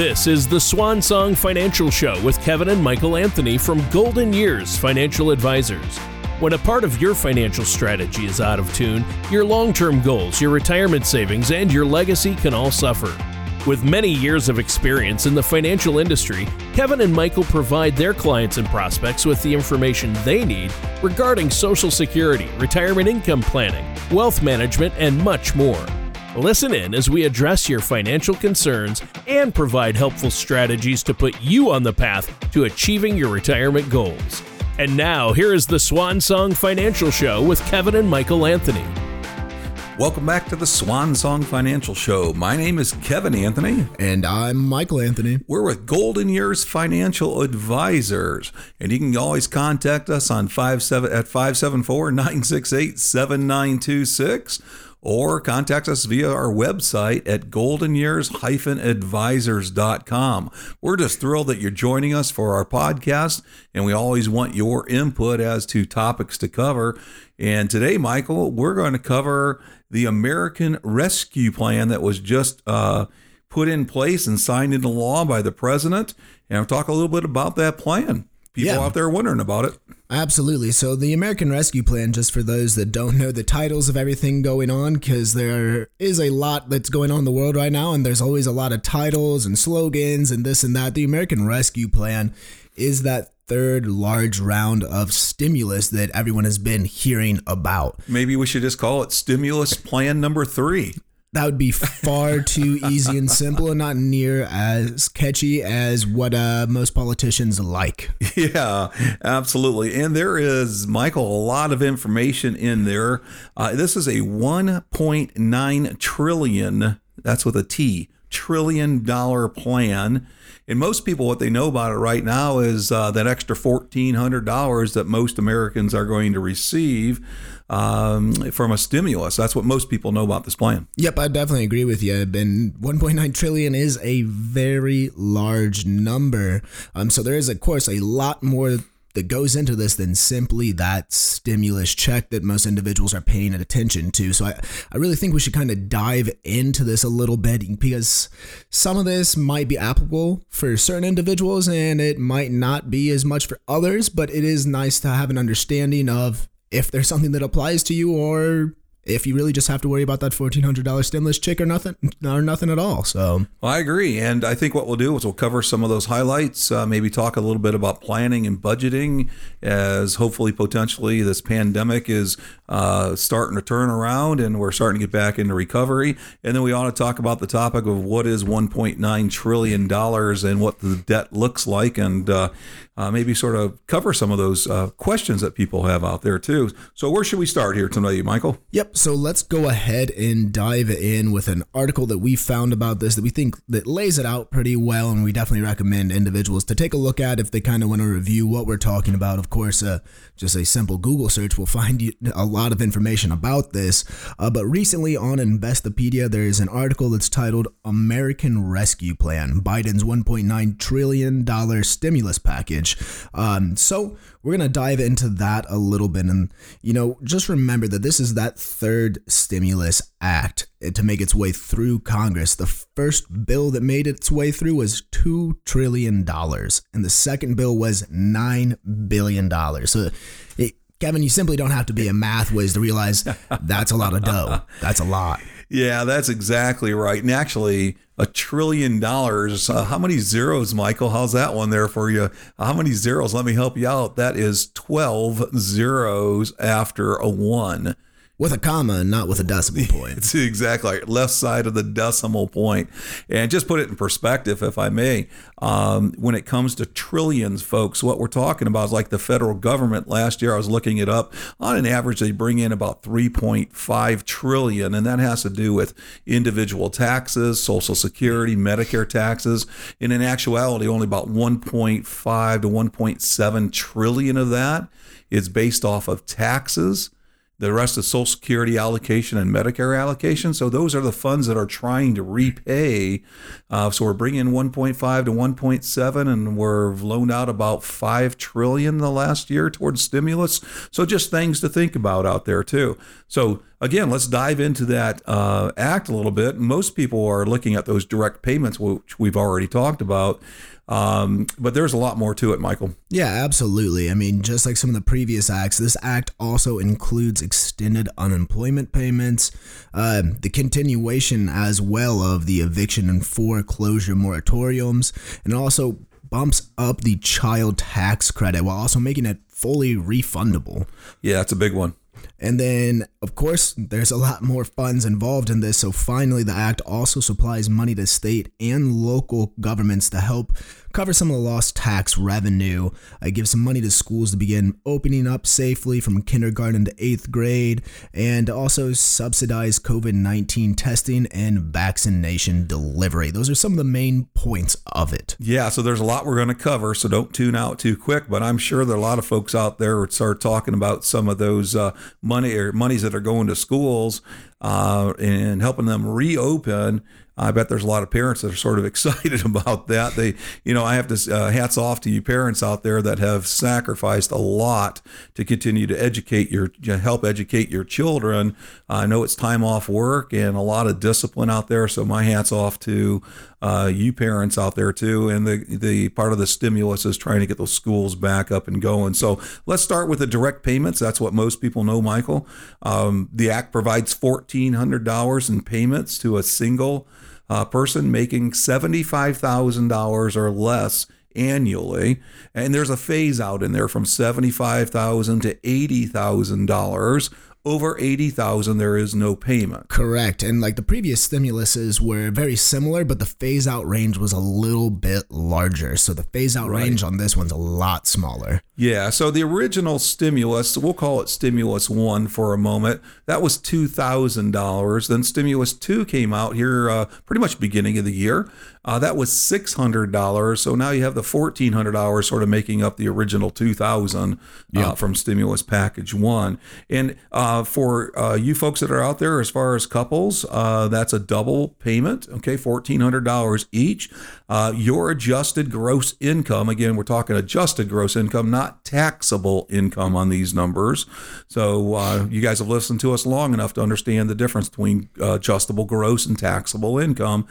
This is the Swan Song Financial Show with Kevin and Michael Anthony from Golden Years Financial Advisors. When a part of your financial strategy is out of tune, your long term goals, your retirement savings, and your legacy can all suffer. With many years of experience in the financial industry, Kevin and Michael provide their clients and prospects with the information they need regarding Social Security, retirement income planning, wealth management, and much more. Listen in as we address your financial concerns and provide helpful strategies to put you on the path to achieving your retirement goals. And now, here is the Swan Song Financial Show with Kevin and Michael Anthony. Welcome back to the Swan Song Financial Show. My name is Kevin Anthony. And I'm Michael Anthony. We're with Golden Years Financial Advisors. And you can always contact us on 57 at 574 968 7926 or contact us via our website at goldenyears-advisors.com. We're just thrilled that you're joining us for our podcast, and we always want your input as to topics to cover. And today, Michael, we're going to cover the American Rescue Plan that was just uh, put in place and signed into law by the president. And I'll talk a little bit about that plan. People Yeah. out there wondering about it. Absolutely. So, the American Rescue Plan, just for those that don't know the titles of everything going on, because there is a lot that's going on in the world right now, and there's always a lot of titles and slogans and this and that. The American Rescue Plan is that third large round of stimulus that everyone has been hearing about. Maybe we should just call it stimulus plan number three. That would be far too easy and simple and not near as catchy as what uh, most politicians like. Yeah, absolutely. And there is, Michael, a lot of information in there. Uh, this is a 1.9 trillion, that's with a T, trillion dollar plan. And most people, what they know about it right now is uh, that extra $1,400 that most Americans are going to receive um, from a stimulus. That's what most people know about this plan. Yep, I definitely agree with you. And 1.9 trillion is a very large number. Um, so there is, of course, a lot more that goes into this than simply that stimulus check that most individuals are paying attention to. So I, I really think we should kind of dive into this a little bit because some of this might be applicable for certain individuals and it might not be as much for others, but it is nice to have an understanding of if there's something that applies to you or if you really just have to worry about that $1400 stimulus check or nothing or nothing at all so Well, I agree. And I think what we'll do is we'll cover some of those highlights, uh, maybe talk a little bit about planning and budgeting as hopefully potentially this pandemic is uh, starting to turn around and we're starting to get back into recovery. And then we ought to talk about the topic of what is $1.9 trillion and what the debt looks like and uh, uh, maybe sort of cover some of those uh, questions that people have out there too. So, where should we start here tonight, Michael? Yep. So let's go ahead and dive in with an article that we found about this that we think that lays it out pretty well, and we definitely recommend individuals to take a look at if they kind of want to review what we're talking about. Of course, uh, just a simple Google search will find you a lot of information about this. Uh, but recently on Investopedia, there is an article that's titled "American Rescue Plan: Biden's 1.9 trillion dollar stimulus package." Um, so we're gonna dive into that a little bit, and you know, just remember that this is that third stimulus act to make its way through Congress. The first bill that made its way through was two trillion dollars, and the second bill was nine billion dollars. So. It, Kevin, you simply don't have to be a math whiz to realize that's a lot of dough. That's a lot. Yeah, that's exactly right. And actually, a trillion dollars. Uh, how many zeros, Michael? How's that one there for you? How many zeros? Let me help you out. That is 12 zeros after a one. With a comma, and not with a decimal point. It's exactly right. left side of the decimal point. And just put it in perspective, if I may, um, when it comes to trillions, folks, what we're talking about is like the federal government. Last year, I was looking it up. On an average, they bring in about 3.5 trillion, and that has to do with individual taxes, Social Security, Medicare taxes. And in actuality, only about 1.5 to 1.7 trillion of that is based off of taxes. The rest is Social Security allocation and Medicare allocation. So those are the funds that are trying to repay. Uh, so we're bringing in 1.5 to 1.7, and we're loaned out about 5 trillion the last year towards stimulus. So just things to think about out there too. So again, let's dive into that uh, act a little bit. Most people are looking at those direct payments, which we've already talked about. Um, but there's a lot more to it, Michael. Yeah, absolutely. I mean, just like some of the previous acts, this act also includes extended unemployment payments, uh, the continuation as well of the eviction and foreclosure moratoriums, and also bumps up the child tax credit while also making it fully refundable. Yeah, that's a big one. And then, of course, there's a lot more funds involved in this. So, finally, the Act also supplies money to state and local governments to help cover some of the lost tax revenue. I give some money to schools to begin opening up safely from kindergarten to eighth grade, and also subsidize COVID 19 testing and vaccination delivery. Those are some of the main points of it. Yeah, so there's a lot we're going to cover, so don't tune out too quick. But I'm sure there are a lot of folks out there start talking about some of those uh, money or monies that are going to schools uh, and helping them reopen I bet there's a lot of parents that are sort of excited about that. They, you know, I have to uh, hats off to you parents out there that have sacrificed a lot to continue to educate your, help educate your children. I know it's time off work and a lot of discipline out there. So my hats off to uh, you parents out there too. And the the part of the stimulus is trying to get those schools back up and going. So let's start with the direct payments. That's what most people know, Michael. Um, the act provides fourteen hundred dollars in payments to a single uh, person making $75,000 or less annually and there's a phase out in there from 75,000 to $80,000 over 80,000 there is no payment. Correct. And like the previous stimuluses were very similar, but the phase out range was a little bit larger. So the phase out right. range on this one's a lot smaller. Yeah, so the original stimulus, we'll call it stimulus 1 for a moment. That was $2,000. Then stimulus 2 came out here uh, pretty much beginning of the year. Uh, that was $600. So now you have the $1,400 sort of making up the original 2000 uh, from stimulus package 1. And uh, uh, for uh, you folks that are out there, as far as couples, uh, that's a double payment. Okay, fourteen hundred dollars each. Uh, your adjusted gross income. Again, we're talking adjusted gross income, not taxable income on these numbers. So uh, you guys have listened to us long enough to understand the difference between uh, adjustable gross and taxable income.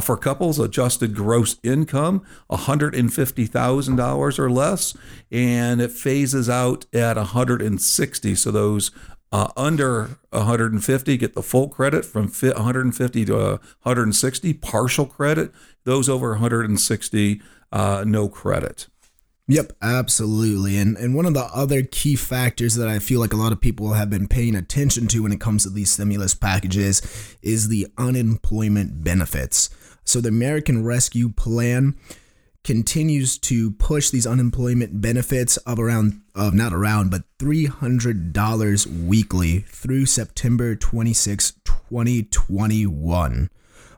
for couples, adjusted gross income, one hundred and fifty thousand dollars or less, and it phases out at one hundred and sixty. So those uh, under 150 get the full credit from 150 to 160 partial credit those over 160 uh, no credit Yep, absolutely. And and one of the other key factors that I feel like a lot of people have been paying attention to when it comes to these stimulus packages is the unemployment benefits. So the American Rescue Plan continues to push these unemployment benefits of around of not around but $300 weekly through September 26, 2021.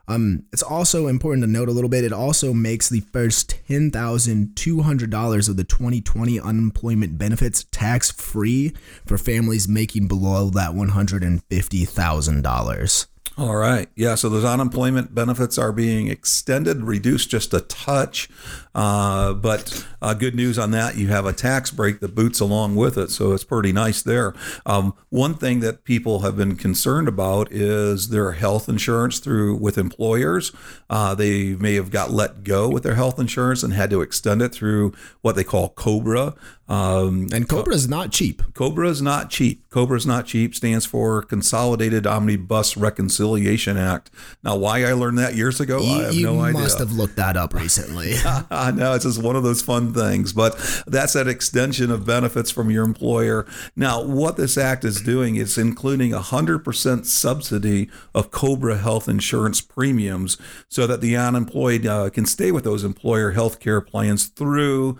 Um, it's also important to note a little bit. It also makes the first ten thousand two hundred dollars of the 2020 unemployment benefits tax free for families making below that one hundred and fifty thousand dollars. All right. Yeah. So those unemployment benefits are being extended, reduced just a touch. Uh, but uh, good news on that, you have a tax break that boots along with it. So it's pretty nice there. Um, one thing that people have been concerned about is their health insurance through with employers. Uh, they may have got let go with their health insurance and had to extend it through what they call COBRA. Um, and COBRA is not cheap. COBRA is not cheap. COBRA is not cheap stands for Consolidated Omnibus Reconciliation Act. Now, why I learned that years ago, you, I have no idea. You must have looked that up recently. I know it's just one of those fun things, but that's that extension of benefits from your employer. Now, what this act is doing is including a 100% subsidy of COBRA health insurance premiums so that the unemployed uh, can stay with those employer health care plans through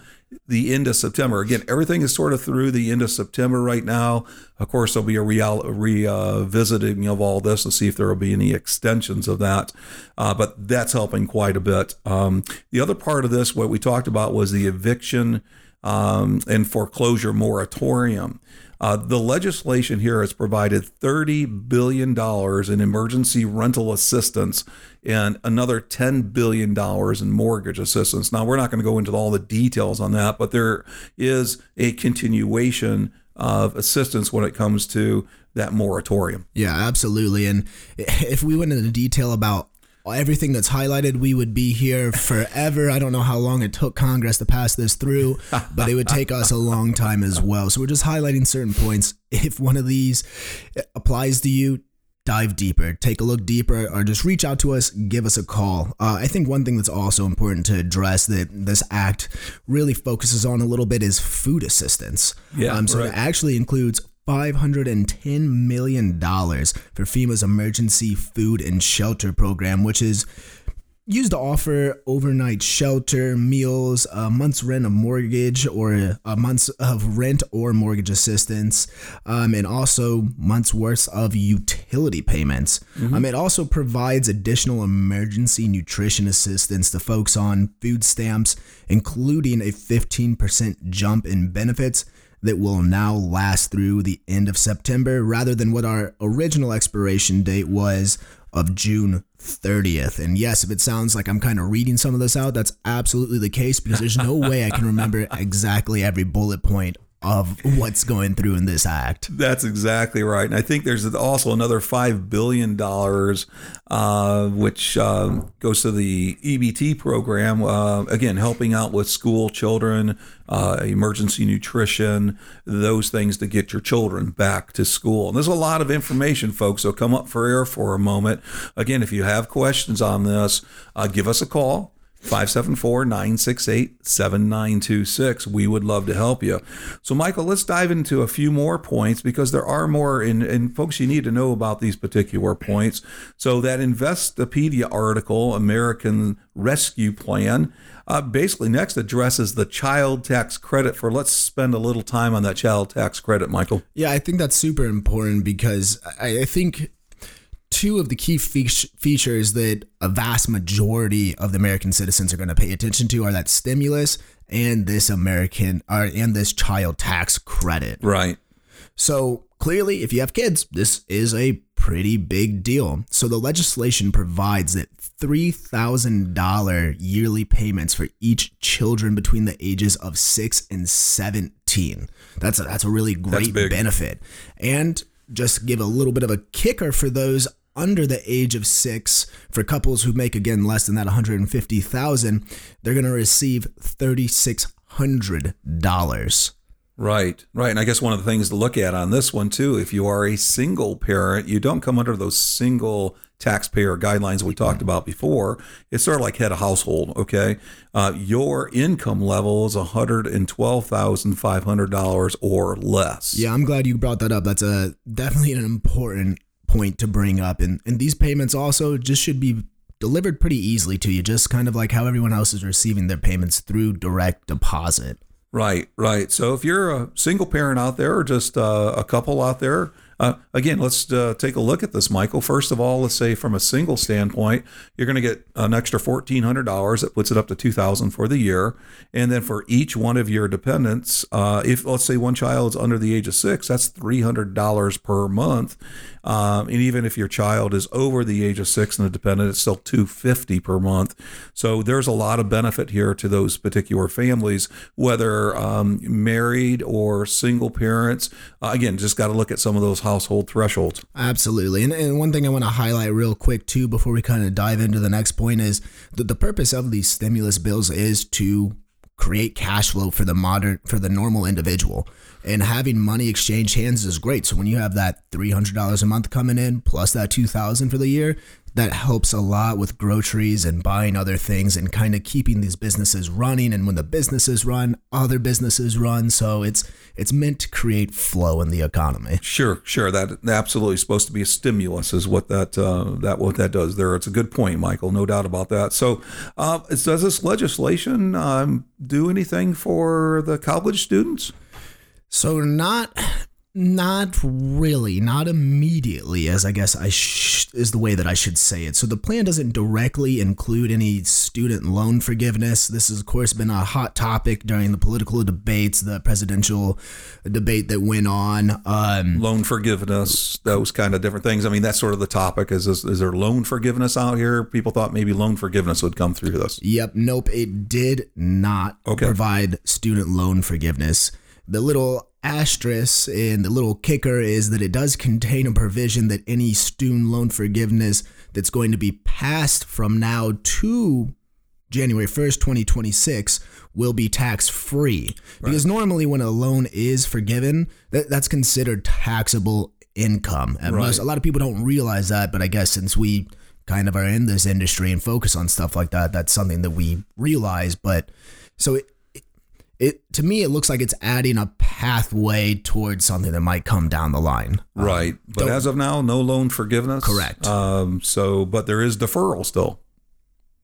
the end of September. Again, everything is sort of through the end of September right now. Of course, there'll be a real, revisiting of all this to see if there will be any extensions of that. Uh, but that's helping quite a bit. Um, the other part of this, what we talked about, was the eviction um, and foreclosure moratorium. Uh, the legislation here has provided $30 billion in emergency rental assistance and another $10 billion in mortgage assistance. Now, we're not going to go into all the details on that, but there is a continuation of assistance when it comes to that moratorium. Yeah, absolutely. And if we went into detail about everything that's highlighted, we would be here forever. I don't know how long it took Congress to pass this through, but it would take us a long time as well. So we're just highlighting certain points. If one of these applies to you, dive deeper, take a look deeper, or just reach out to us, give us a call. Uh, I think one thing that's also important to address that this act really focuses on a little bit is food assistance. Yeah, Um, so right. it actually includes $510 million for FEMA's emergency food and shelter program, which is used to offer overnight shelter, meals, a month's rent of mortgage, or a month's of rent or mortgage assistance, um, and also months worth of utility payments. Um, it also provides additional emergency nutrition assistance to folks on food stamps, including a 15% jump in benefits that will now last through the end of September rather than what our original expiration date was of June 30th. And yes, if it sounds like I'm kind of reading some of this out, that's absolutely the case because there's no way I can remember exactly every bullet point of what's going through in this act. That's exactly right. And I think there's also another $5 billion, uh, which uh, goes to the EBT program, uh, again, helping out with school children, uh, emergency nutrition, those things to get your children back to school. And there's a lot of information, folks, so come up for air for a moment. Again, if you have questions on this, uh, give us a call. 574 968 7926. We would love to help you. So, Michael, let's dive into a few more points because there are more, and, folks, you need to know about these particular points. So, that Investopedia article, American Rescue Plan, uh, basically next addresses the child tax credit for. Let's spend a little time on that child tax credit, Michael. Yeah, I think that's super important because I, I think two of the key fe- features that a vast majority of the American citizens are going to pay attention to are that stimulus and this American or and this child tax credit. Right. So clearly, if you have kids, this is a pretty big deal. So the legislation provides that $3,000 yearly payments for each children between the ages of 6 and 17. That's a, that's a really great benefit. And just give a little bit of a kicker for those under the age of 6 for couples who make again less than that 150,000, they're going to receive $3600. Right, right. And I guess one of the things to look at on this one too, if you are a single parent, you don't come under those single taxpayer guidelines we talked about before. It's sort of like head of household, okay? Uh, your income level is $112,500 or less. Yeah, I'm glad you brought that up. That's a definitely an important point to bring up. And and these payments also just should be delivered pretty easily to you, just kind of like how everyone else is receiving their payments through direct deposit. Right, right. So if you're a single parent out there or just uh, a couple out there, uh, again, let's uh, take a look at this, Michael. First of all, let's say from a single standpoint, you're going to get an extra fourteen hundred dollars. That puts it up to two thousand for the year, and then for each one of your dependents, uh, if let's say one child is under the age of six, that's three hundred dollars per month. Um, and even if your child is over the age of six and a dependent, it's still two fifty per month. So there's a lot of benefit here to those particular families, whether um, married or single parents. Uh, again, just got to look at some of those household thresholds. Absolutely. And, and one thing I want to highlight real quick too before we kind of dive into the next point is the purpose of these stimulus bills is to create cash flow for the modern for the normal individual. And having money exchange hands is great. So when you have that $300 a month coming in plus that 2000 for the year, that helps a lot with groceries and buying other things and kind of keeping these businesses running and when the businesses run, other businesses run. So it's it's meant to create flow in the economy. Sure, sure. That absolutely is supposed to be a stimulus, is what that uh, that what that does there. It's a good point, Michael. No doubt about that. So, uh, does this legislation um, do anything for the college students? So not not really, not immediately as I guess I sh- is the way that I should say it. So the plan doesn't directly include any student loan forgiveness. This has of course been a hot topic during the political debates, the presidential debate that went on. Um Loan forgiveness, those kind of different things. I mean, that's sort of the topic. Is is, is there loan forgiveness out here? People thought maybe loan forgiveness would come through this. Yep, nope, it did not Okay. provide student loan forgiveness. The little asterisk and the little kicker is that it does contain a provision that any student loan forgiveness that's going to be passed from now to January 1st, 2026 will be tax free. Because normally when a loan is forgiven, that, that's considered taxable income. And Right. most, a lot of people don't realize that, but I guess since we kind of are in this industry and focus on stuff like that, that's something that we realize. But so it to me, it looks like it's adding a pathway towards something that might come down the line. Right. But as of now, no loan forgiveness. Correct. Um, so, but there is deferral still.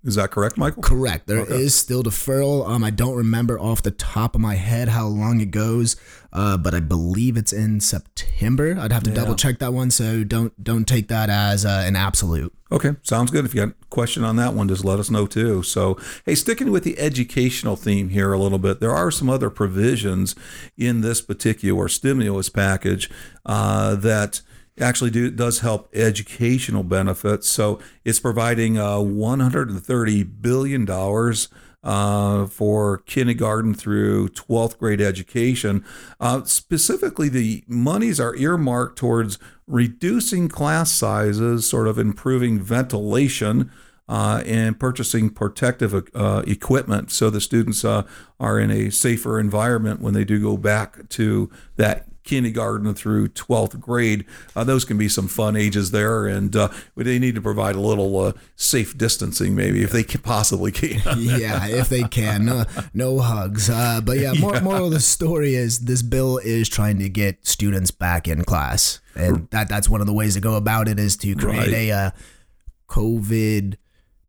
Is that correct, Michael? Correct. There is Okay. still deferral. Um, I don't remember off the top of my head how long it goes, uh, but I believe it's in September. I'd have to double check that one, so don't don't take that as uh, an absolute. Okay, sounds good. If you got a question on that one, just let us know too. So, hey, sticking with the educational theme here a little bit, there are some other provisions in this particular stimulus package uh, that actually do does help educational benefits. So, it's providing uh, 130 billion dollars. Uh, for kindergarten through 12th grade education. Uh, specifically, the monies are earmarked towards reducing class sizes, sort of improving ventilation, uh, and purchasing protective uh, equipment so the students uh, are in a safer environment when they do go back to that kindergarten through 12th grade. Uh, those can be some fun ages there, and uh, they need to provide a little uh, safe distancing, maybe, if they can possibly can. yeah, if they can, no, no hugs. Uh, but yeah, more, moral of the story is this bill is trying to get students back in class, and that that's one of the ways to go about it is to create Right. a uh, COVID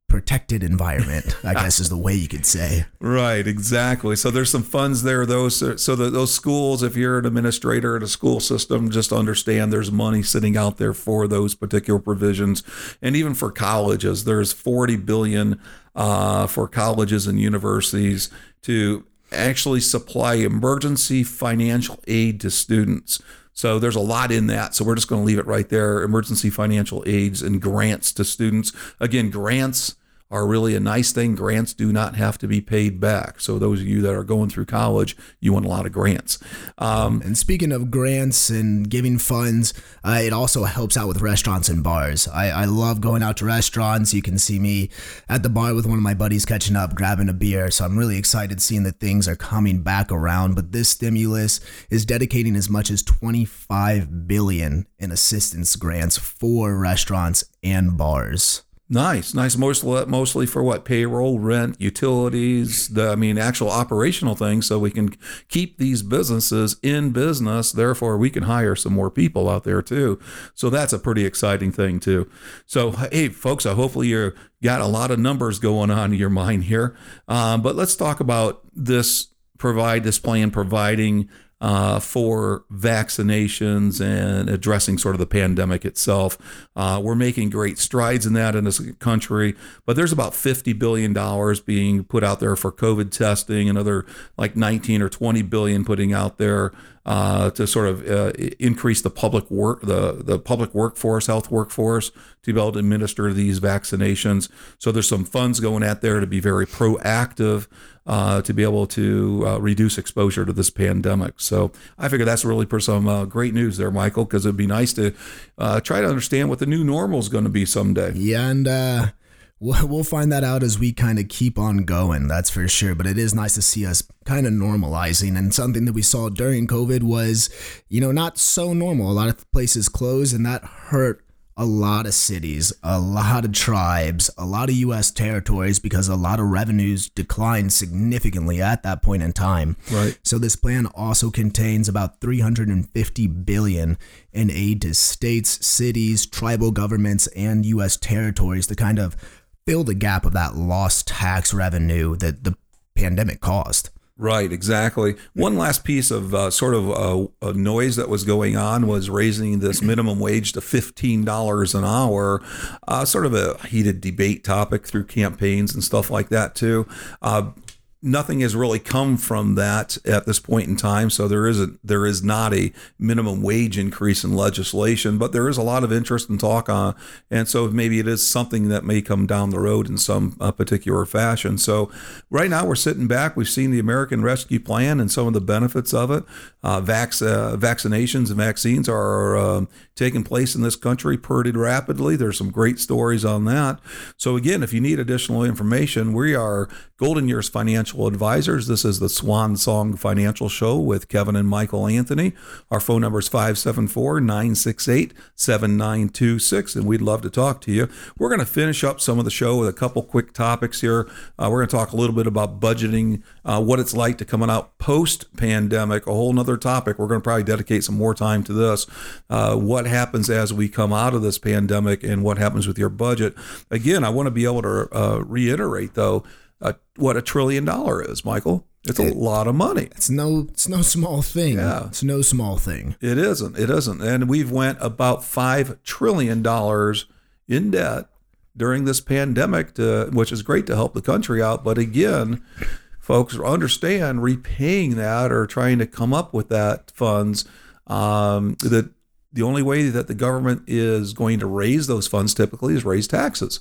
protected environment. I guess is the way you could say. Right, exactly. So there's some funds there. Those so those schools, if you're an administrator at a school system, just understand there's money sitting out there for those particular provisions, and even for colleges, there's 40 billion uh, for colleges and universities to actually supply emergency financial aid to students. So there's a lot in that. So we're just going to leave it right there. Emergency financial aids and grants to students. Again, grants are really a nice thing. Grants do not have to be paid back. So those of you that are going through college, you want a lot of grants. Um, And speaking of grants and giving funds, uh, it also helps out with restaurants and bars. I, I love going out to restaurants. You can see me at the bar with one of my buddies catching up, grabbing a beer. So I'm really excited seeing that things are coming back around. But this stimulus is dedicating as much as 25 billion in assistance grants for restaurants and bars. Nice, nice. Mostly, mostly for what? Payroll, rent, utilities. The I mean, actual operational things, so we can keep these businesses in business. Therefore, we can hire some more people out there too. So that's a pretty exciting thing too. So hey, folks, I hopefully you got a lot of numbers going on in your mind here. Um, but let's talk about this provide this plan providing uh, for vaccinations and addressing sort of the pandemic itself. Uh, we're making great strides in that in this country, but there's about $50 billion being put out there for COVID testing, another like 19 or 20 billion putting out there uh, to sort of uh, increase the public work, the, the public workforce, health workforce to be able to administer these vaccinations. So there's some funds going out there to be very proactive uh, to be able to uh, reduce exposure to this pandemic. So I figure that's really for some uh, great news there, Michael, because it'd be nice to uh, try to understand what the new normal is going to be someday. Yeah, and we'll find that out as we kind of keep on going. That's for sure. But it is nice to see us kind of normalizing. And something that we saw during COVID was, you know, not so normal. A lot of places closed, and that hurt a lot of cities, a lot of tribes, a lot of U.S. territories because a lot of revenues declined significantly at that point in time. Right. So this plan also contains about 350 billion in aid to states, cities, tribal governments, and U.S. territories to kind of fill the gap of that lost tax revenue that the pandemic caused. Right, exactly. One last piece of uh, sort of uh, a noise that was going on was raising this minimum wage to fifteen dollars an hour. Uh, sort of a heated debate topic through campaigns and stuff like that too. Nothing has really come from that at this point in time. So there isn't there is not a minimum wage increase in legislation, but there is a lot of interest and talk on, and so maybe it is something that may come down the road in some uh, particular fashion. So right now we're sitting back. We've seen the American Rescue Plan and some of the benefits of it. Uh, vac- uh, vaccinations and vaccines are um, taking place in this country pretty rapidly. There's some great stories on that. So again, if you need additional information, we are Golden Years Financial Advisors. This is the Swan Song Financial Show with Kevin and Michael Anthony. Our phone number is 574 968 7926, and we'd love to talk to you. We're going to finish up some of the show with a couple quick topics here. Uh, we're going to talk a little bit about budgeting, uh, what it's like to coming out post pandemic, a whole nother topic. We're going to probably dedicate some more time to this. Uh, what happens as we come out of this pandemic and what happens with your budget. Again, I want to be able to uh, reiterate, though uh, what a trillion dollar is, Michael. It's a it, lot of money. It's no, it's no small thing. Yeah. It's no small thing. It isn't. It isn't. And we've went about five trillion dollars in debt during this pandemic, to, which is great to help the country out. But again, folks understand repaying that or trying to come up with that funds. Um, that the only way that the government is going to raise those funds typically is raise taxes.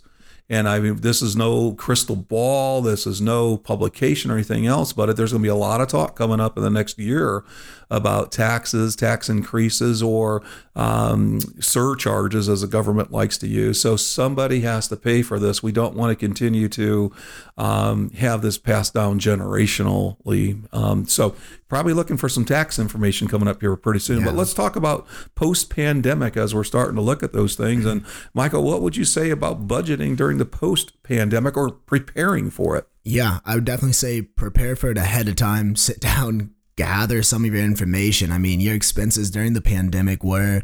And I mean, this is no crystal ball. This is no publication or anything else, but there's going to be a lot of talk coming up in the next year about taxes, tax increases, or um, surcharges, as the government likes to use. So somebody has to pay for this. We don't want to continue to um, have this passed down generationally. Um, so probably looking for some tax information coming up here pretty soon. Yeah. But let's talk about post pandemic as we're starting to look at those things. And Michael, what would you say about budgeting during the post pandemic or preparing for it? Yeah, I would definitely say prepare for it ahead of time. Sit down, gather some of your information. I mean, your expenses during the pandemic were,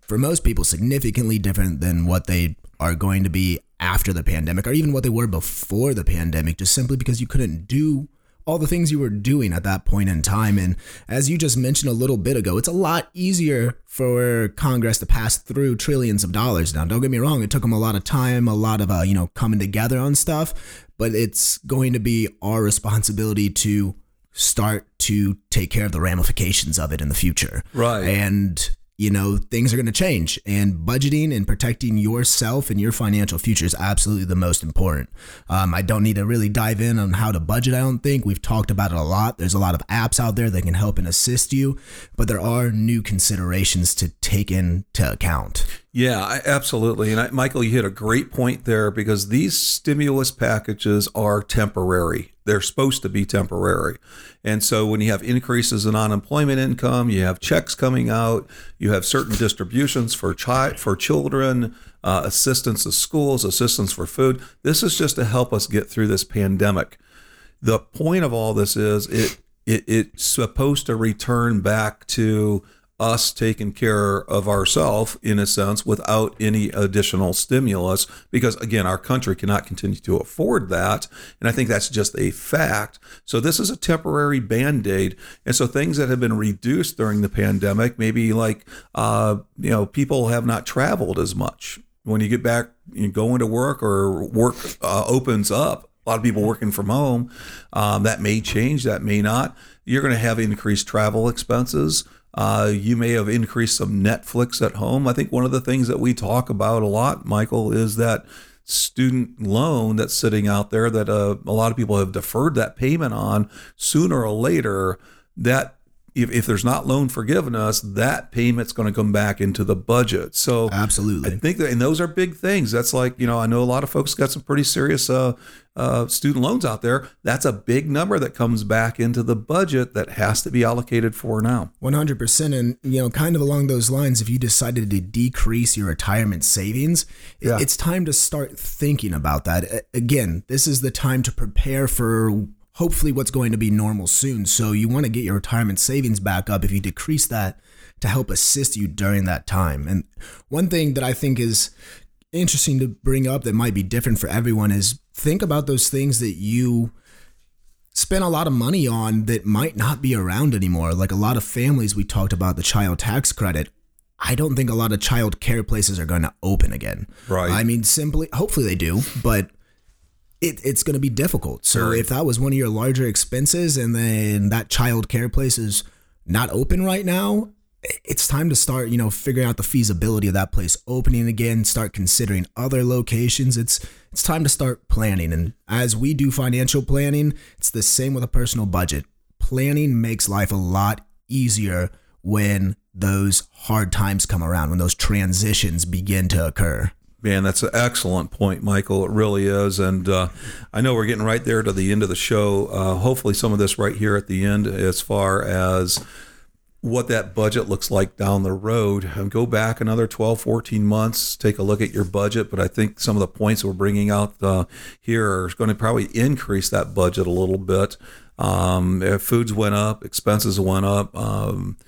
for most people, significantly different than what they are going to be after the pandemic or even what they were before the pandemic, just simply because you couldn't do all the things you were doing at that point in time. And as you just mentioned a little bit ago, it's a lot easier for Congress to pass through trillions of dollars. Now, don't get me wrong, it took them a lot of time, a lot of, uh, you know, coming together on stuff, but it's going to be our responsibility to start to take care of the ramifications of it in the future. Right. And you know, things are going to change. And budgeting and protecting yourself and your financial future is absolutely the most important. Um, I don't need to really dive in on how to budget, I don't think. We've talked about it a lot. There's a lot of apps out there that can help and assist you, but there are new considerations to take into account. Yeah, absolutely. And I, Michael, you hit a great point there because these stimulus packages are temporary. They're supposed to be temporary. And so when you have increases in unemployment income, you have checks coming out, you have certain distributions for chi- for children, uh, assistance to schools, assistance for food. This is just to help us get through this pandemic. The point of all this is it, it it's supposed to return back to us taking care of ourselves in a sense without any additional stimulus because again our country cannot continue to afford that and i think that's just a fact. So this is a temporary band-aid and so things that have been reduced during the pandemic maybe like uh, you know people have not traveled as much. When you get back you go into work or work uh, opens up a lot of people working from home um, that may change that may not. You're going to have increased travel expenses uh, you may have increased some Netflix at home. I think one of the things that we talk about a lot, Michael, is that student loan that's sitting out there that uh, a lot of people have deferred that payment on. Sooner or later, that if, if there's not loan forgiveness, that payment's going to come back into the budget. So absolutely, I think that, and those are big things. That's like you know, I know a lot of folks got some pretty serious uh, uh, student loans out there. That's a big number that comes back into the budget that has to be allocated for now. One hundred percent, and you know, kind of along those lines, if you decided to decrease your retirement savings, yeah. it's time to start thinking about that. Again, this is the time to prepare for hopefully what's going to be normal soon. So you want to get your retirement savings back up if you decrease that to help assist you during that time. And one thing that I think is interesting to bring up that might be different for everyone is think about those things that you spend a lot of money on that might not be around anymore. Like a lot of families, we talked about the child tax credit. I don't think a lot of child care places are going to open again. Right. I mean, simply, hopefully they do, but it, it's going to be difficult. So if that was one of your larger expenses and then that child care place is not open right now, it's time to start, you know, figuring out the feasibility of that place opening again, start considering other locations. It's it's time to start planning. And as we do financial planning, it's the same with a personal budget. Planning makes life a lot easier when those hard times come around, when those transitions begin to occur. Man, that's an excellent point, Michael. It really is. And uh, I know we're getting right there to the end of the show. Uh, hopefully, some of this right here at the end, as far as what that budget looks like down the road. And go back another 12 14 months take a look at your budget. But i think some of the points we're bringing out uh, here are going to probably increase that budget a little bit. Um, foods went up expenses went up um,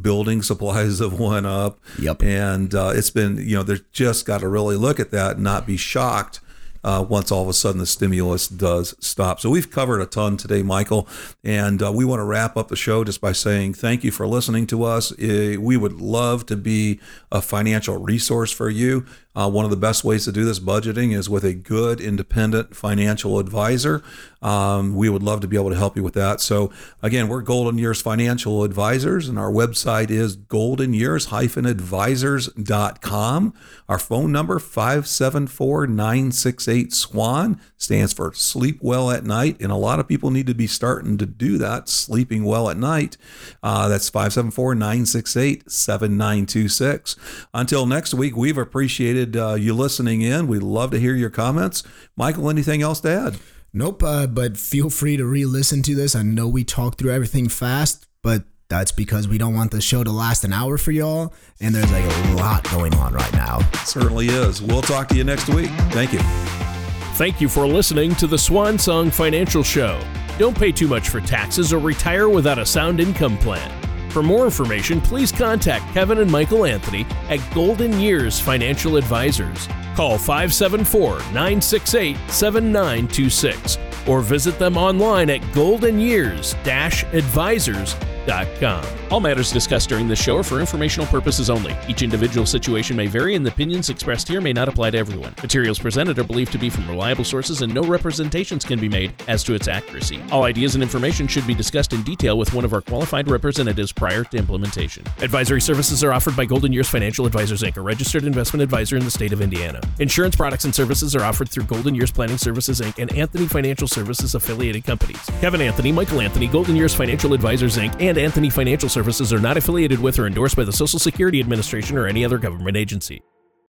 building supplies have went up. Yep. and uh, it's been you know they've just got to really look at that and not be shocked uh, once all of a sudden the stimulus does stop. So we've covered a ton today, Michael, and uh, we want to wrap up the show just by saying thank you for listening to us. Uh, we would love to be a financial resource for you. Uh, one of the best ways to do this budgeting is with a good independent financial advisor. Um, we would love to be able to help you with that. So, again, we're Golden Years Financial Advisors, and our website is goldenyears-advisors.com. Our phone number, 574-968-SWAN, stands for Sleep Well at Night, and a lot of people need to be starting to do that, sleeping well at night. Uh, that's 574-968-7926. Until next week, we've appreciated uh, you listening in. We'd love to hear your comments. Michael, anything else to add? Nope, uh, but feel free to re listen to this. I know we talked through everything fast, but that's because we don't want the show to last an hour for y'all. And there's like a lot going on right now. Certainly is. We'll talk to you next week. Thank you. Thank you for listening to the Swan Song Financial Show. Don't pay too much for taxes or retire without a sound income plan. For more information, please contact Kevin and Michael Anthony at Golden Years Financial Advisors. Call 574 968 7926 or visit them online at goldenyears advisors.com. All matters discussed during this show are for informational purposes only. Each individual situation may vary, and the opinions expressed here may not apply to everyone. Materials presented are believed to be from reliable sources, and no representations can be made as to its accuracy. All ideas and information should be discussed in detail with one of our qualified representatives prior to implementation. Advisory services are offered by Golden Years Financial Advisors Inc., a registered investment advisor in the state of Indiana. Insurance products and services are offered through Golden Years Planning Services Inc. and Anthony Financial Services affiliated companies. Kevin Anthony, Michael Anthony, Golden Years Financial Advisors Inc., and Anthony Financial Services are not affiliated with or endorsed by the Social Security Administration or any other government agency.